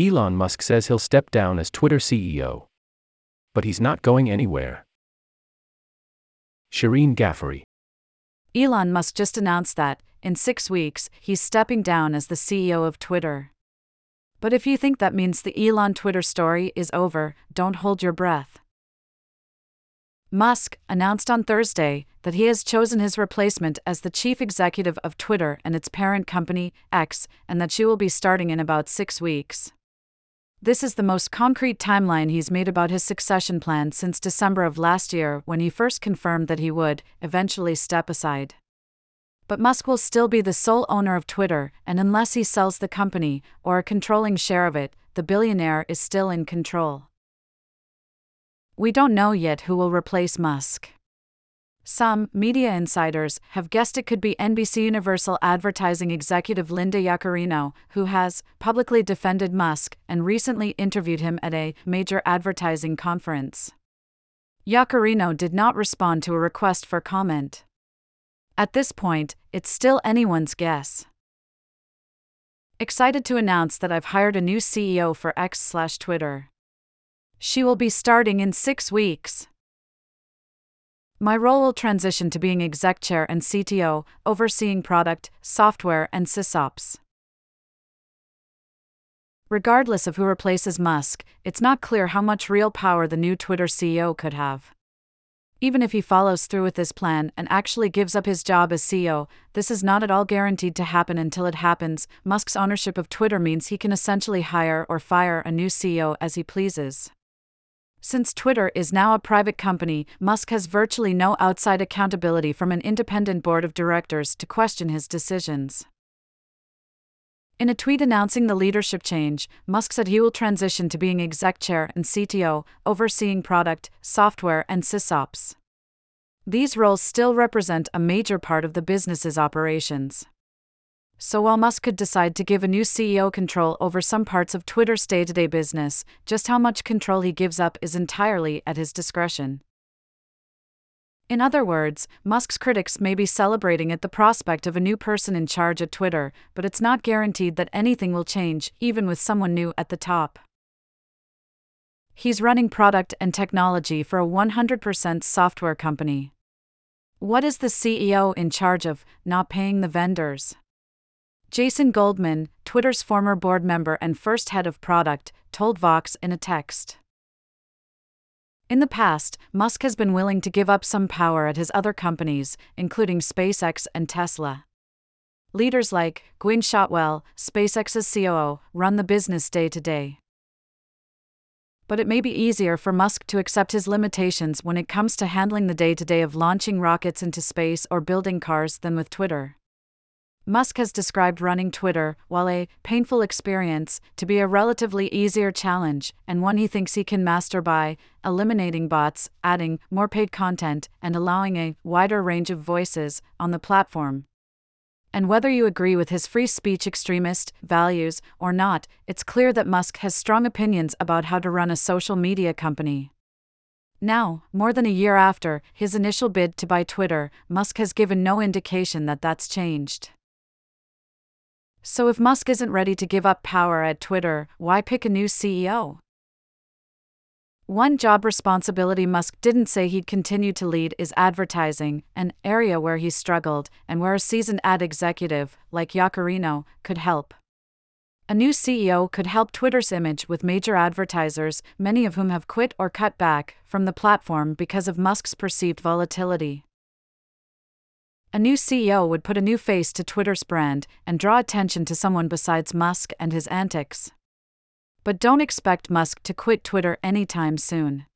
Elon Musk says he'll step down as Twitter CEO. But he's not going anywhere. Shirin Ghaffary. Elon Musk just announced that, in six weeks, he's stepping down as the CEO of Twitter. But if you think that means the Elon Twitter story is over, don't hold your breath. Musk announced on Thursday that he has chosen his replacement as the chief executive of Twitter and its parent company, X, and that she will be starting in about six weeks. This is the most concrete timeline he's made about his succession plan since December of last year when he first confirmed that he would, eventually, step aside. But Musk will still be the sole owner of Twitter, and unless he sells the company, or a controlling share of it, the billionaire is still in control. We don't know yet who will replace Musk. Some media insiders have guessed it could be NBC Universal advertising executive Linda Yaccarino, who has publicly defended Musk and recently interviewed him at a major advertising conference. Yaccarino did not respond to a request for comment. At this point, it's still anyone's guess. Excited to announce that I've hired a new CEO for X/Twitter. She will be starting in 6 weeks. My role will transition to being exec chair and CTO, overseeing product, software, and sysops. Regardless of who replaces Musk, it's not clear how much real power the new Twitter CEO could have. Even if he follows through with this plan and actually gives up his job as CEO, this is not at all guaranteed to happen until it happens. Musk's ownership of Twitter means he can essentially hire or fire a new CEO as he pleases. Since Twitter is now a private company, Musk has virtually no outside accountability from an independent board of directors to question his decisions. In a tweet announcing the leadership change, Musk said he will transition to being exec chair and CTO, overseeing product, software, and sysops. These roles still represent a major part of the business's operations. So while Musk could decide to give a new CEO control over some parts of Twitter's day to day business, just how much control he gives up is entirely at his discretion. In other words, Musk's critics may be celebrating at the prospect of a new person in charge at Twitter, but it's not guaranteed that anything will change, even with someone new at the top. He's running product and technology for a 100% software company. What is the CEO in charge of, not paying the vendors? Jason Goldman, Twitter's former board member and first head of product, told Vox in a text. In the past, Musk has been willing to give up some power at his other companies, including SpaceX and Tesla. Leaders like Gwynne Shotwell, SpaceX's COO, run the business day to day. But it may be easier for Musk to accept his limitations when it comes to handling the day to day of launching rockets into space or building cars than with Twitter. Musk has described running Twitter, while a painful experience, to be a relatively easier challenge, and one he thinks he can master by eliminating bots, adding more paid content, and allowing a wider range of voices on the platform. And whether you agree with his free speech extremist values or not, it's clear that Musk has strong opinions about how to run a social media company. Now, more than a year after his initial bid to buy Twitter, Musk has given no indication that that's changed. So if Musk isn't ready to give up power at Twitter, why pick a new CEO? One job responsibility Musk didn't say he'd continue to lead is advertising, an area where he struggled and where a seasoned ad executive, like Yaccarino, could help. A new CEO could help Twitter's image with major advertisers, many of whom have quit or cut back from the platform because of Musk's perceived volatility. A new CEO would put a new face to Twitter's brand and draw attention to someone besides Musk and his antics. But don't expect Musk to quit Twitter anytime soon.